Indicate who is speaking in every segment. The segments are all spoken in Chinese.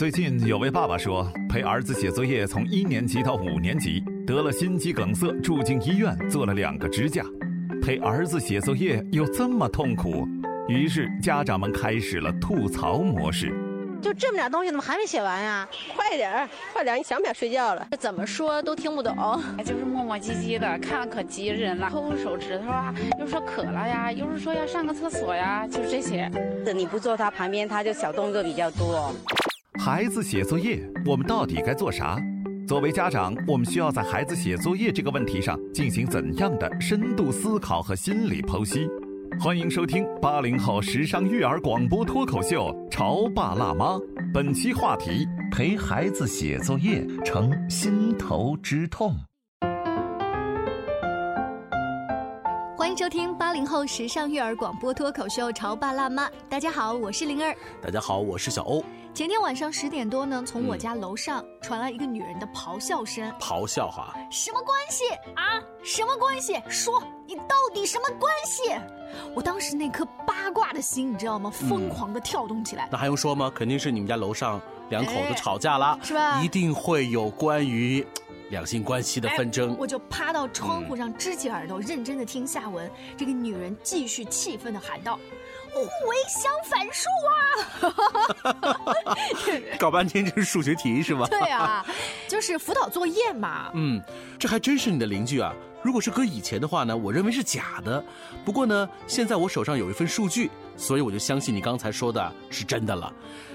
Speaker 1: 最近有位爸爸说，陪儿子写作业从一年级到五年级，得了心肌梗塞，住进医院做了两个支架。陪儿子写作业又这么痛苦，于是家长们开始了吐槽模式。
Speaker 2: 就这么点东西，怎么还没写完呀？快点儿，快点儿！你想不想睡觉了？怎么说都听不懂，
Speaker 3: 就是磨磨唧唧的，看了可急人了。抠抠手指头啊，又说渴了呀，又是说要上个厕所呀，就这些。
Speaker 2: 你不坐他旁边，他就小动作比较多。
Speaker 1: 孩子写作业，我们到底该做啥？作为家长，我们需要在孩子写作业这个问题上进行怎样的深度思考和心理剖析？欢迎收听八零后时尚育儿广播脱口秀《潮爸辣妈》，本期话题：陪孩子写作业成心头之痛。
Speaker 4: 欢迎收听八零后时尚育儿广播脱口秀《潮爸辣妈》。大家好，我是灵儿。
Speaker 5: 大家好，我是小欧。
Speaker 4: 前天晚上十点多呢，从我家楼上传来一个女人的咆哮声。
Speaker 5: 咆哮哈？
Speaker 4: 什么关系啊？什么关系？说你到底什么关系？我当时那颗八卦的心，你知道吗？疯狂的跳动起来。
Speaker 5: 那还用说吗？肯定是你们家楼上两口子吵架了，
Speaker 4: 是吧？
Speaker 5: 一定会有关于两性关系的纷争。
Speaker 4: 我就趴到窗户上，支起耳朵，认真的听下文。这个女人继续气愤的喊道。互为相反数
Speaker 5: 啊！搞半天这是数学题是吗？
Speaker 4: 对啊，就是辅导作业嘛。
Speaker 5: 嗯，这还真是你的邻居啊。如果是搁以前的话呢，我认为是假的。不过呢，现在我手上有一份数据，所以我就相信你刚才说的是真的了。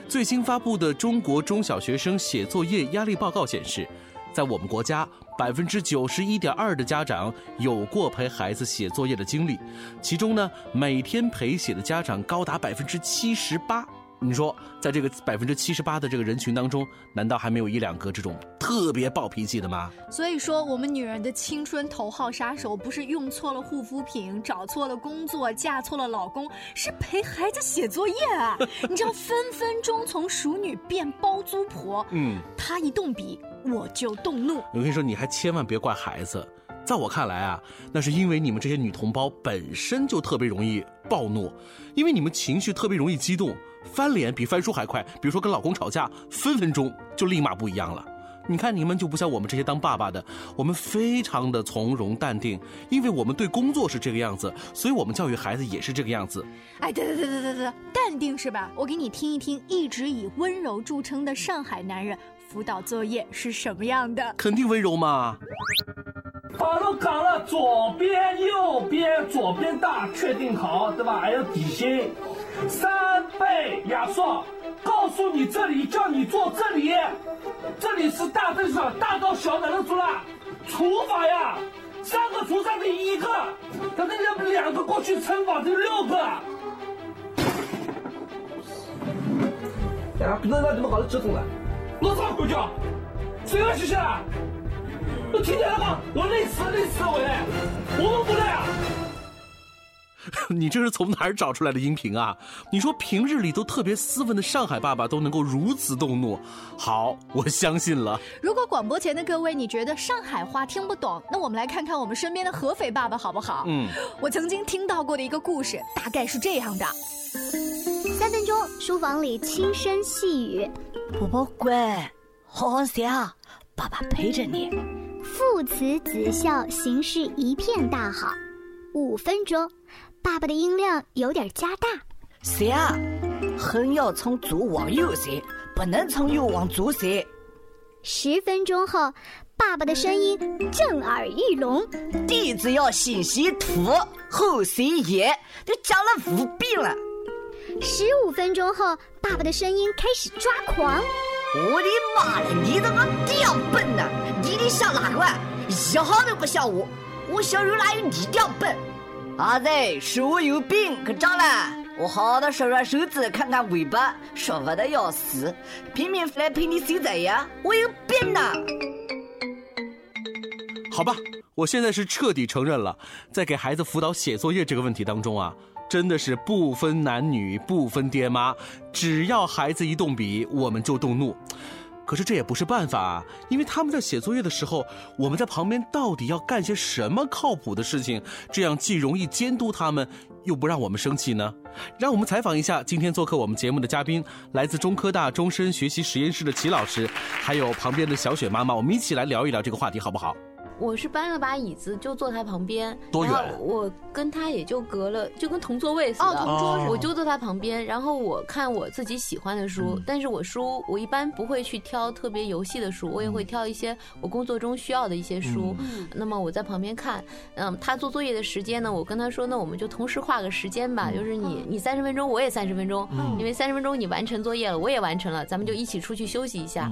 Speaker 5: 最新发布的中国中小学生写作业压力报告显示。在我们国家，百分之九十一点二的家长有过陪孩子写作业的经历，其中呢，每天陪写的家长高达百分之七十八。你说，在这个百分之七十八的这个人群当中，难道还没有一两个这种特别暴脾气的吗？
Speaker 4: 所以说，我们女人的青春头号杀手，不是用错了护肤品，找错了工作，嫁错了老公，是陪孩子写作业啊！你知道，分分钟从熟女变包租婆。嗯，她一动笔。我就动怒。
Speaker 5: 我跟你说，你还千万别怪孩子。在我看来啊，那是因为你们这些女同胞本身就特别容易暴怒，因为你们情绪特别容易激动，翻脸比翻书还快。比如说跟老公吵架，分分钟就立马不一样了。你看你们就不像我们这些当爸爸的，我们非常的从容淡定，因为我们对工作是这个样子，所以我们教育孩子也是这个样子。
Speaker 4: 哎，对对对对对对，淡定是吧？我给你听一听，一直以温柔著称的上海男人。辅导作业是什么样的？
Speaker 5: 肯定温柔嘛。
Speaker 6: 把都搞了，左边、右边，左边大，确定好，对吧？还有底薪，三倍压缩。告诉你这里，叫你坐这里，这里是大正上，大到小哪能做啦？除法呀，三个除三等于一个，咱这两两个过去乘法就六个。呀，不能让你们搞得折腾了。我操，鬼叫！谁要学校？我听见了吗？我累死了，累死了，我嘞！我们不累啊！
Speaker 5: 你这是从哪儿找出来的音频啊？你说平日里都特别斯文的上海爸爸都能够如此动怒，好，我相信了。
Speaker 4: 如果广播前的各位你觉得上海话听不懂，那我们来看看我们身边的合肥爸爸好不好？嗯，我曾经听到过的一个故事，大概是这样的：
Speaker 7: 三分钟，书房里轻声细语。
Speaker 8: 宝宝乖，好好写啊，爸爸陪着你。
Speaker 7: 父慈子孝，形势一片大好。五分钟，爸爸的音量有点加大。
Speaker 8: 谁啊？横要从左往右塞，不能从右往左塞。
Speaker 7: 十分钟后，爸爸的声音震耳欲聋。
Speaker 8: 弟子要先写土，后写也，都讲了五遍了。
Speaker 7: 十五分钟后，爸爸的声音开始抓狂。
Speaker 8: 我的妈了！你怎么这样笨呢？你的像哪个啊？一号都不像我，我小时候哪有你这样笨？儿子，是我有病，可长了。我好好的甩甩手指，看看尾巴，舒服的要死，偏偏来陪你洗澡呀！我有病呐！
Speaker 5: 好吧，我现在是彻底承认了，在给孩子辅导写作业这个问题当中啊。真的是不分男女，不分爹妈，只要孩子一动笔，我们就动怒。可是这也不是办法，啊因为他们在写作业的时候，我们在旁边到底要干些什么靠谱的事情？这样既容易监督他们，又不让我们生气呢？让我们采访一下今天做客我们节目的嘉宾，来自中科大终身学习实验室的齐老师，还有旁边的小雪妈妈，我们一起来聊一聊这个话题，好不好？
Speaker 9: 我是搬了把椅子，就坐他旁边。
Speaker 5: 多远？
Speaker 9: 我跟他也就隔了，就跟同座位似的。
Speaker 10: 哦，同桌。
Speaker 9: 我就坐他旁边，然后我看我自己喜欢的书。但是我书，我一般不会去挑特别游戏的书，我也会挑一些我工作中需要的一些书。那么我在旁边看，嗯，他做作业的时间呢，我跟他说，那我们就同时画个时间吧，就是你你三十分钟，我也三十分钟，因为三十分钟你完成作业了，我也完成了，咱们就一起出去休息一下。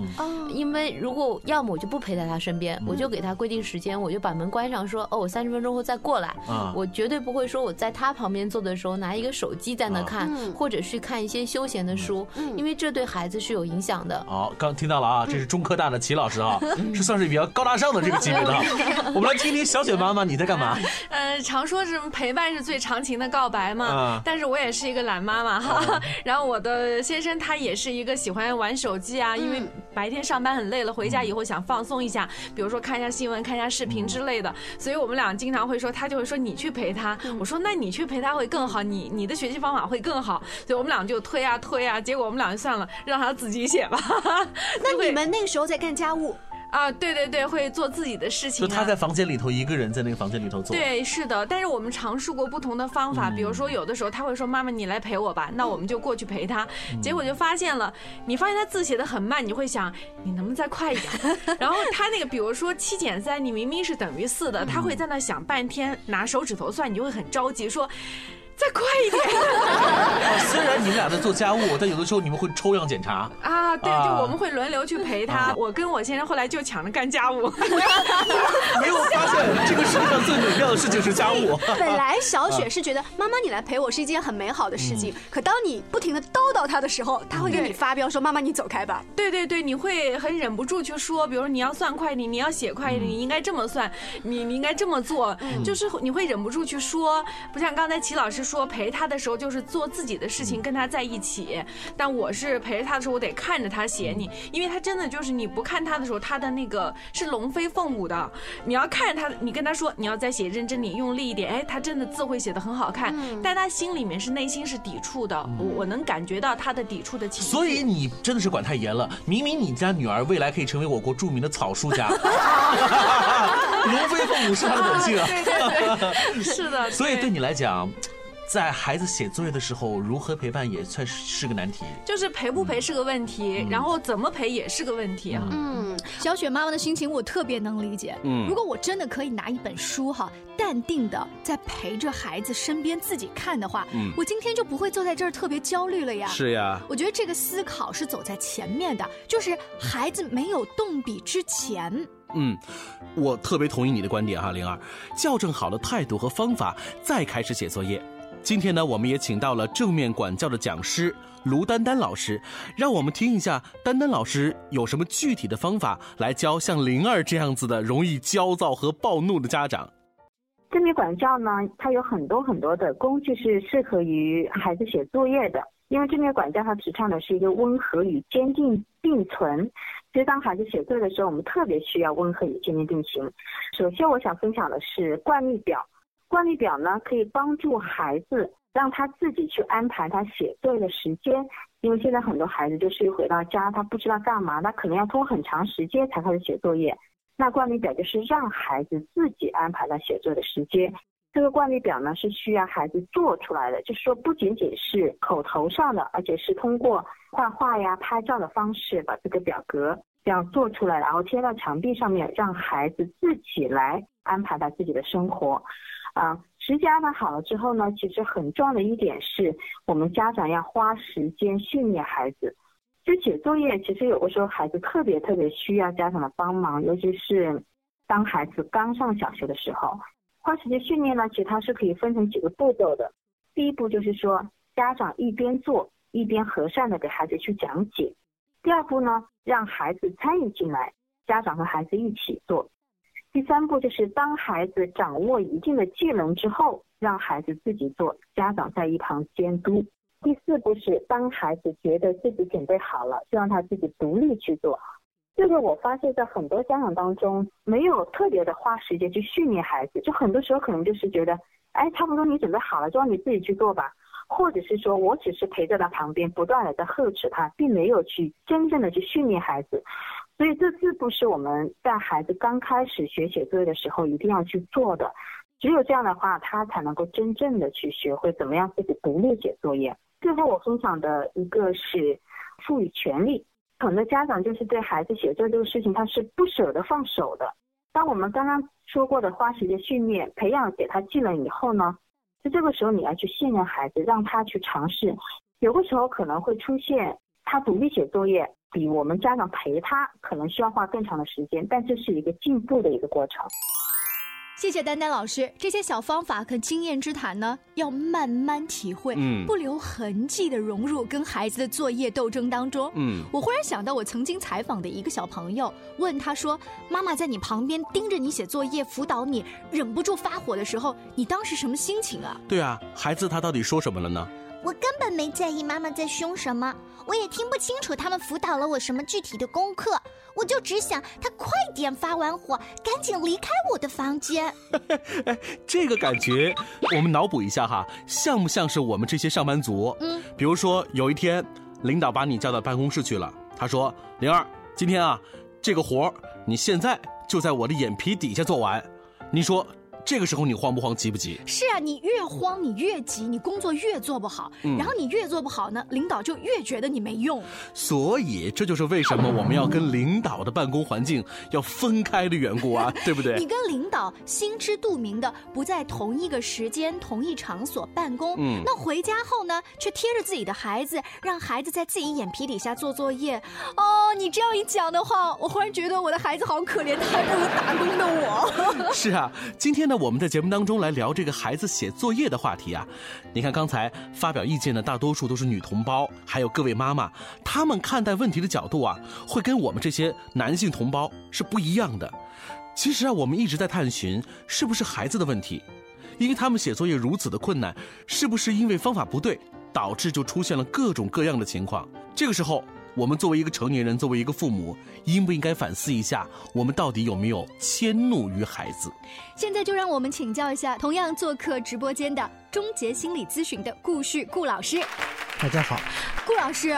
Speaker 9: 因为如果要么我就不陪在他身边，我就给他规定时间，我就把门关上，说哦，我三十分钟后再过来。我绝对不会说我在他旁边坐的时候拿一个手机在那看，或者是看一些休闲的书，因为这对孩子是有影响的。
Speaker 5: 好，刚听到了啊，这是中科大的齐老师啊，是算是比较高大上的这个级别的。我们来听听小雪妈妈你在干嘛？
Speaker 10: 呃，常说是陪伴是最长情的告白嘛，但是我也是一个懒妈妈哈。然后我的先生他也是一个喜欢玩手机啊，因为白天上班很累了，回家以后想放松一下，比如说看一下新闻，看一下视频。之类的，所以我们俩经常会说，他就会说你去陪他，我说那你去陪他会更好，你你的学习方法会更好，所以我们俩就推啊推啊，结果我们俩就算了，让他自己写吧。
Speaker 4: 那你们那个时候在干家务？
Speaker 10: 啊，对对对，会做自己的事情。
Speaker 5: 就他在房间里头一个人在那个房间里头做。
Speaker 10: 对，是的。但是我们尝试过不同的方法，比如说有的时候他会说：“妈妈，你来陪我吧。”那我们就过去陪他。结果就发现了，你发现他字写的很慢，你会想你能不能再快一点？然后他那个，比如说七减三，你明明是等于四的，他会在那想半天，拿手指头算，你就会很着急说。再快一点！
Speaker 5: 虽然你们俩在做家务，但有的时候你们会抽样检查
Speaker 10: 啊。对，就我们会轮流去陪他。我跟我先生后来就抢着干家务。
Speaker 5: 没有发现这个世界上最美妙的事情是家务。
Speaker 4: 本来小雪是觉得妈妈你来陪我是一件很美好的事情，可当你不停的叨叨他的时候，他会跟你发飙说：“妈妈你走开吧。”
Speaker 10: 对对对，你会很忍不住去说，比如说你要算快一点，你要写快一点，你应该这么算，你你应该这么做，就是你会忍不住去说。不像刚才齐老师。说陪他的时候就是做自己的事情，跟他在一起。但我是陪着他的时候，我得看着他写你，因为他真的就是你不看他的时候，他的那个是龙飞凤舞的。你要看着他，你跟他说你要再写认真点，用力一点，哎，他真的字会写的很好看。但他心里面是内心是抵触的，我我能感觉到他的抵触的情绪。
Speaker 5: 所以你真的是管太严了。明明你家女儿未来可以成为我国著名的草书家，龙飞凤舞是他的本性啊。
Speaker 10: 对对对，是的。
Speaker 5: 所以对你来讲。在孩子写作业的时候，如何陪伴也算是个难题。
Speaker 10: 就是陪不陪是个问题，然后怎么陪也是个问题啊。
Speaker 4: 嗯，小雪妈妈的心情我特别能理解。嗯，如果我真的可以拿一本书哈，淡定的在陪着孩子身边自己看的话，嗯，我今天就不会坐在这儿特别焦虑了呀。
Speaker 5: 是呀，
Speaker 4: 我觉得这个思考是走在前面的，就是孩子没有动笔之前。
Speaker 5: 嗯，我特别同意你的观点哈，灵儿，校正好了态度和方法，再开始写作业。今天呢，我们也请到了正面管教的讲师卢丹丹老师，让我们听一下丹丹老师有什么具体的方法来教像灵儿这样子的容易焦躁和暴怒的家长。
Speaker 11: 正面管教呢，它有很多很多的工具是适合于孩子写作业的，因为正面管教它提倡的是一个温和与坚定并存。其实当孩子写作业的时候，我们特别需要温和与坚定并行。首先，我想分享的是惯例表。惯例表呢，可以帮助孩子让他自己去安排他写作业的时间，因为现在很多孩子就是回到家，他不知道干嘛，他可能要拖很长时间才开始写作业。那惯例表就是让孩子自己安排他写作的时间，这个惯例表呢是需要孩子做出来的，就是说不仅仅是口头上的，而且是通过画画呀、拍照的方式把这个表格这样做出来，然后贴到墙壁上面，让孩子自己来安排他自己的生活。啊，时间安排好了之后呢，其实很重要的一点是我们家长要花时间训练孩子。就写作业，其实有的时候孩子特别特别需要家长的帮忙，尤其是当孩子刚上小学的时候，花时间训练呢，其实它是可以分成几个步骤的。第一步就是说，家长一边做一边和善的给孩子去讲解；第二步呢，让孩子参与进来，家长和孩子一起做；第三步就是当孩子掌握一定的技能之后，让孩子自己做，家长在一旁监督。第四步是当孩子觉得自己准备好了，就让他自己独立去做。这个我发现，在很多家长当中，没有特别的花时间去训练孩子，就很多时候可能就是觉得，哎，差不多你准备好了，就让你自己去做吧。或者是说我只是陪在他旁边，不断的在呵斥他，并没有去真正的去训练孩子。所以这四步是我们在孩子刚开始学写作业的时候一定要去做的。只有这样的话，他才能够真正的去学会怎么样自己独立写作业。最后我分享的一个是赋予权利，很多家长就是对孩子写作这个事情，他是不舍得放手的。当我们刚刚说过的花时间训练、培养给他技能以后呢，在这个时候你要去信任孩子，让他去尝试。有的时候可能会出现他独立写作业，比我们家长陪他可能需要花更长的时间，但这是一个进步的一个过程。
Speaker 4: 谢谢丹丹老师，这些小方法和经验之谈呢，要慢慢体会，嗯，不留痕迹的融入跟孩子的作业斗争当中。嗯，我忽然想到，我曾经采访的一个小朋友，问他说：“妈妈在你旁边盯着你写作业，辅导你，忍不住发火的时候，你当时什么心情啊？”
Speaker 5: 对啊，孩子他到底说什么了呢？
Speaker 7: 我根本没在意妈妈在凶什么，我也听不清楚他们辅导了我什么具体的功课，我就只想他快点发完火，赶紧离开我的房间。
Speaker 5: 哎，这个感觉，我们脑补一下哈，像不像是我们这些上班族？嗯，比如说有一天，领导把你叫到办公室去了，他说：“灵儿，今天啊，这个活儿你现在就在我的眼皮底下做完。”你说。这个时候你慌不慌，急不急？
Speaker 4: 是啊，你越慌你越急，你工作越做不好。嗯，然后你越做不好呢，领导就越觉得你没用。
Speaker 5: 所以这就是为什么我们要跟领导的办公环境要分开的缘故啊，对不对？
Speaker 4: 你跟领导心知肚明的不在同一个时间、同一场所办公，嗯，那回家后呢，却贴着自己的孩子，让孩子在自己眼皮底下做作业。哦，你这样一讲的话，我忽然觉得我的孩子好可怜，他还不如打工的我。
Speaker 5: 是啊，今天呢。在我们的节目当中来聊这个孩子写作业的话题啊，你看刚才发表意见的大多数都是女同胞，还有各位妈妈，她们看待问题的角度啊，会跟我们这些男性同胞是不一样的。其实啊，我们一直在探寻是不是孩子的问题，因为他们写作业如此的困难，是不是因为方法不对，导致就出现了各种各样的情况？这个时候。我们作为一个成年人，作为一个父母，应不应该反思一下，我们到底有没有迁怒于孩子？
Speaker 4: 现在就让我们请教一下，同样做客直播间的终结心理咨询的顾旭顾老师。
Speaker 12: 大家好，
Speaker 4: 顾老师，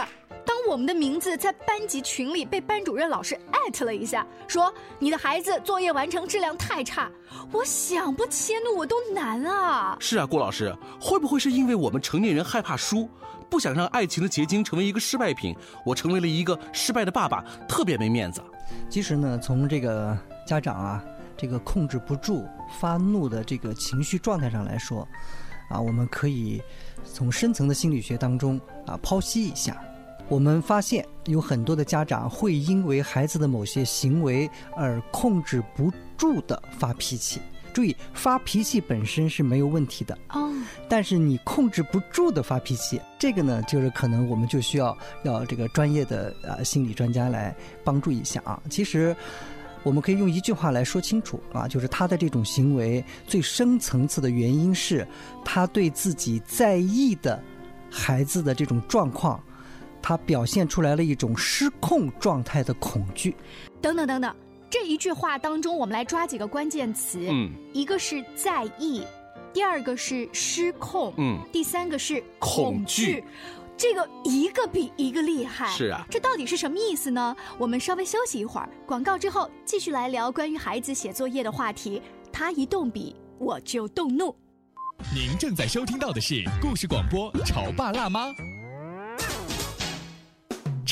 Speaker 4: 当我们的名字在班级群里被班主任老师艾特了一下，说你的孩子作业完成质量太差，我想不迁怒我都难啊。
Speaker 5: 是啊，顾老师，会不会是因为我们成年人害怕输？不想让爱情的结晶成为一个失败品，我成为了一个失败的爸爸，特别没面子。
Speaker 12: 其实呢，从这个家长啊，这个控制不住发怒的这个情绪状态上来说，啊，我们可以从深层的心理学当中啊剖析一下。我们发现有很多的家长会因为孩子的某些行为而控制不住的发脾气。注意，发脾气本身是没有问题的哦，但是你控制不住的发脾气，这个呢，就是可能我们就需要要这个专业的啊心理专家来帮助一下啊。其实，我们可以用一句话来说清楚啊，就是他的这种行为最深层次的原因是，他对自己在意的孩子的这种状况，他表现出来了一种失控状态的恐惧。
Speaker 4: 等等等等。这一句话当中，我们来抓几个关键词。嗯，一个是在意，第二个是失控，嗯，第三个是恐惧。这个一个比一个厉害。
Speaker 5: 是啊，
Speaker 4: 这到底是什么意思呢？我们稍微休息一会儿，广告之后继续来聊关于孩子写作业的话题。他一动笔，我就动怒。
Speaker 13: 您正在收听到的是故事广播《潮爸辣妈》。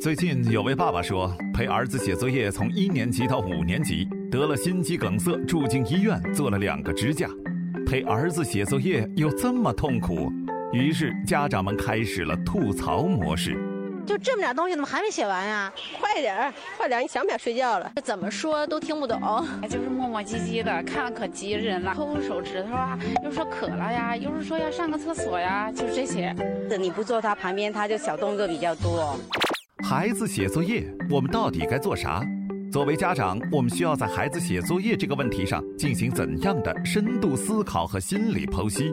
Speaker 1: 最近有位爸爸说，陪儿子写作业从一年级到五年级，得了心肌梗塞，住进医院，做了两个支架。陪儿子写作业又这么痛苦，于是家长们开始了吐槽模式。
Speaker 2: 就这么点东西，怎么还没写完呀？快点儿，快点儿！你想不想睡觉了？
Speaker 3: 怎么说都听不懂，就是磨磨唧唧的，看了可急人了。抠手指头啊，又说渴了呀，又是说要上个厕所呀，就是这些。
Speaker 14: 你不坐他旁边，他就小动作比较多。
Speaker 1: 孩子写作业，我们到底该做啥？作为家长，我们需要在孩子写作业这个问题上进行怎样的深度思考和心理剖析？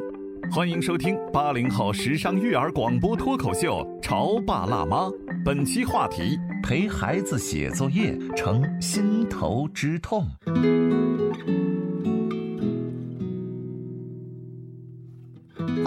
Speaker 1: 欢迎收听八零后时尚育儿广播脱口秀《潮爸辣妈》，本期话题：陪孩子写作业成心头之痛。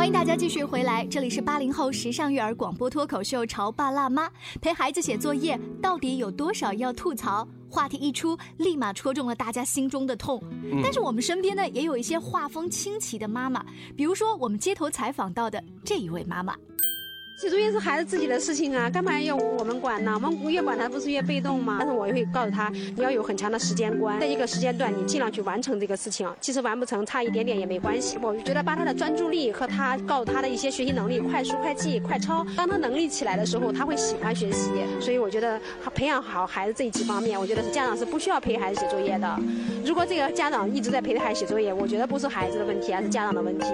Speaker 4: 欢迎大家继续回来，这里是八零后时尚育儿广播脱口秀《潮爸辣妈》，陪孩子写作业到底有多少要吐槽？话题一出，立马戳中了大家心中的痛。但是我们身边呢，也有一些画风清奇的妈妈，比如说我们街头采访到的这一位妈妈。
Speaker 15: 写作业是孩子自己的事情啊，干嘛要我们管呢？我们越管他不是越被动吗？但是我也会告诉他，你要有很强的时间观，在一个时间段，你尽量去完成这个事情。即使完不成，差一点点也没关系。我觉得把他的专注力和他告诉他的一些学习能力，快速、快记、快抄，当他能力起来的时候，他会喜欢学习。所以我觉得培养好孩子这几方面，我觉得是家长是不需要陪孩子写作业的。如果这个家长一直在陪着孩子写作业，我觉得不是孩子的问题，而是家长的问题。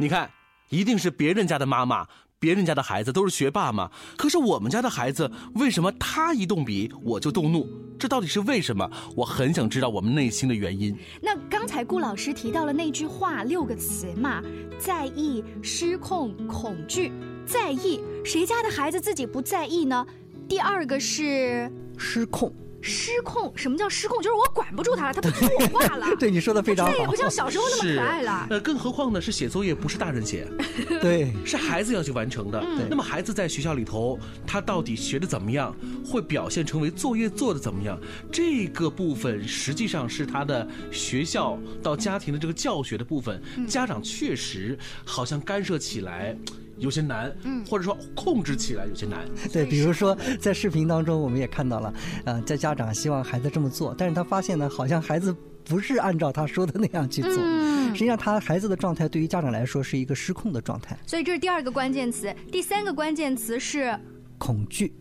Speaker 5: 你看。一定是别人家的妈妈，别人家的孩子都是学霸嘛。可是我们家的孩子，为什么他一动笔我就动怒？这到底是为什么？我很想知道我们内心的原因。
Speaker 4: 那刚才顾老师提到了那句话六个词嘛：在意、失控、恐惧。在意，谁家的孩子自己不在意呢？第二个是
Speaker 12: 失控。
Speaker 4: 失控？什么叫失控？就是我管不住他了，他不听我话了。
Speaker 12: 对你说的非常好。
Speaker 4: 再也不像小时候那么可爱了。
Speaker 5: 呃，更何况呢，是写作业不是大人写，
Speaker 12: 对，
Speaker 5: 是孩子要去完成的。那么孩子在学校里头，他到底学的怎么样，会表现成为作业做的怎么样？这个部分实际上是他的学校到家庭的这个教学的部分，家长确实好像干涉起来。有些难，嗯，或者说控制起来有些难。
Speaker 12: 对，比如说在视频当中，我们也看到了，呃，在家长希望孩子这么做，但是他发现呢，好像孩子不是按照他说的那样去做。嗯，实际上他孩子的状态对于家长来说是一个失控的状态。
Speaker 4: 所以这是第二个关键词，第三个关键词是
Speaker 12: 恐惧。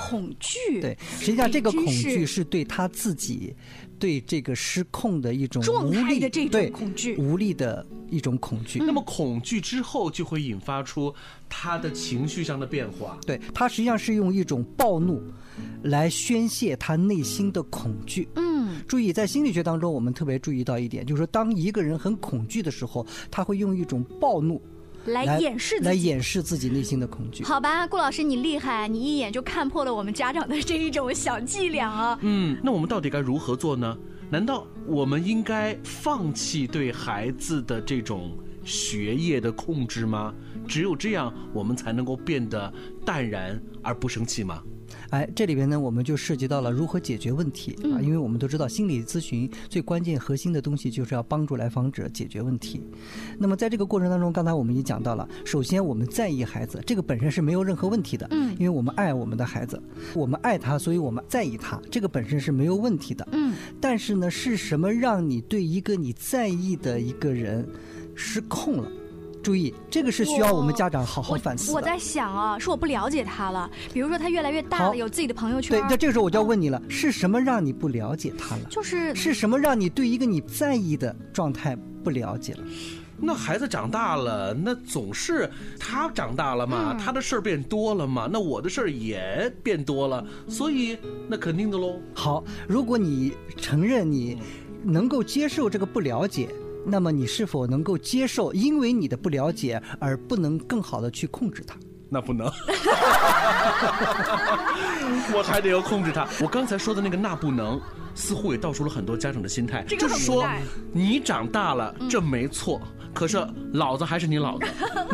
Speaker 4: 恐惧。
Speaker 12: 对，实际上这个恐惧是对他自己。对这个失控的一种无力
Speaker 4: 的这种恐惧，
Speaker 12: 无力的一种恐惧。
Speaker 5: 那么恐惧之后就会引发出他的情绪上的变化。
Speaker 12: 对他实际上是用一种暴怒来宣泄他内心的恐惧。嗯，注意在心理学当中，我们特别注意到一点，就是说当一个人很恐惧的时候，他会用一种暴怒。
Speaker 4: 来掩饰
Speaker 12: 来掩饰自己内心的恐惧。
Speaker 4: 好吧，顾老师你厉害，你一眼就看破了我们家长的这一种小伎俩啊。
Speaker 5: 嗯，那我们到底该如何做呢？难道我们应该放弃对孩子的这种学业的控制吗？只有这样，我们才能够变得淡然而不生气吗？
Speaker 12: 哎，这里边呢，我们就涉及到了如何解决问题啊，因为我们都知道，心理咨询最关键核心的东西就是要帮助来访者解决问题。那么在这个过程当中，刚才我们已经讲到了，首先我们在意孩子，这个本身是没有任何问题的，嗯，因为我们爱我们的孩子，我们爱他，所以我们在意他，这个本身是没有问题的，嗯。但是呢，是什么让你对一个你在意的一个人失控了？
Speaker 16: 注意，这个是需要我们家长好好反思
Speaker 4: 我在想啊，是我不了解他了。比如说他越来越大了，有自己的朋友圈。
Speaker 16: 对，那这个时候我就要问你了，是什么让你不了解他了？
Speaker 4: 就是
Speaker 16: 是什么让你对一个你在意的状态不了解了？
Speaker 5: 那孩子长大了，那总是他长大了嘛，他的事儿变多了嘛，那我的事儿也变多了，所以那肯定的喽。
Speaker 16: 好，如果你承认你能够接受这个不了解，那么你是否能够接受因为你的不了解而不能更好的去控制它？
Speaker 5: 那不能，我还得要控制他。我刚才说的那个那不能，似乎也道出了很多家长的心态，就是说你长大了，这没错。可是老子还是你老子，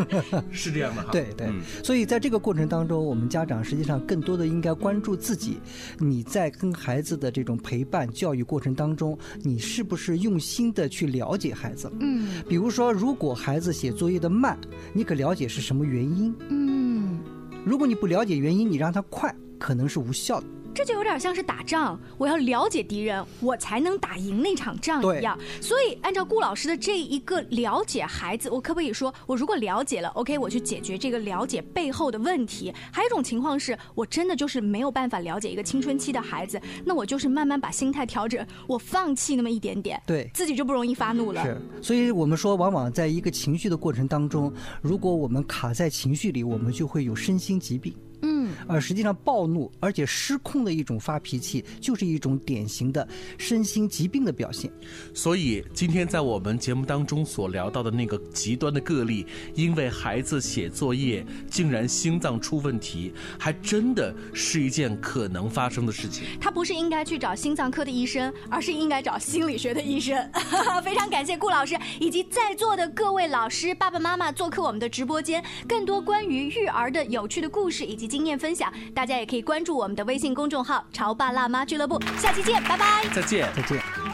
Speaker 5: 是这样的哈。
Speaker 16: 对对，所以在这个过程当中，我们家长实际上更多的应该关注自己，你在跟孩子的这种陪伴教育过程当中，你是不是用心的去了解孩子？嗯，比如说，如果孩子写作业的慢，你可了解是什么原因？嗯，如果你不了解原因，你让他快，可能是无效的。
Speaker 4: 这就有点像是打仗，我要了解敌人，我才能打赢那场仗一样。所以，按照顾老师的这一个了解孩子，我可不可以说，我如果了解了，OK，我去解决这个了解背后的问题。还有一种情况是，我真的就是没有办法了解一个青春期的孩子，那我就是慢慢把心态调整，我放弃那么一点点，
Speaker 16: 对
Speaker 4: 自己就不容易发怒了。
Speaker 16: 是，所以我们说，往往在一个情绪的过程当中，如果我们卡在情绪里，我们就会有身心疾病。嗯，而实际上暴怒而且失控的一种发脾气，就是一种典型的身心疾病的表现。
Speaker 5: 所以今天在我们节目当中所聊到的那个极端的个例，因为孩子写作业竟然心脏出问题，还真的是一件可能发生的事情。
Speaker 4: 他不是应该去找心脏科的医生，而是应该找心理学的医生。非常感谢顾老师以及在座的各位老师、爸爸妈妈做客我们的直播间。更多关于育儿的有趣的故事以及。经验分享，大家也可以关注我们的微信公众号“潮爸辣妈俱乐部”。下期见，拜拜！
Speaker 5: 再见，
Speaker 16: 再见。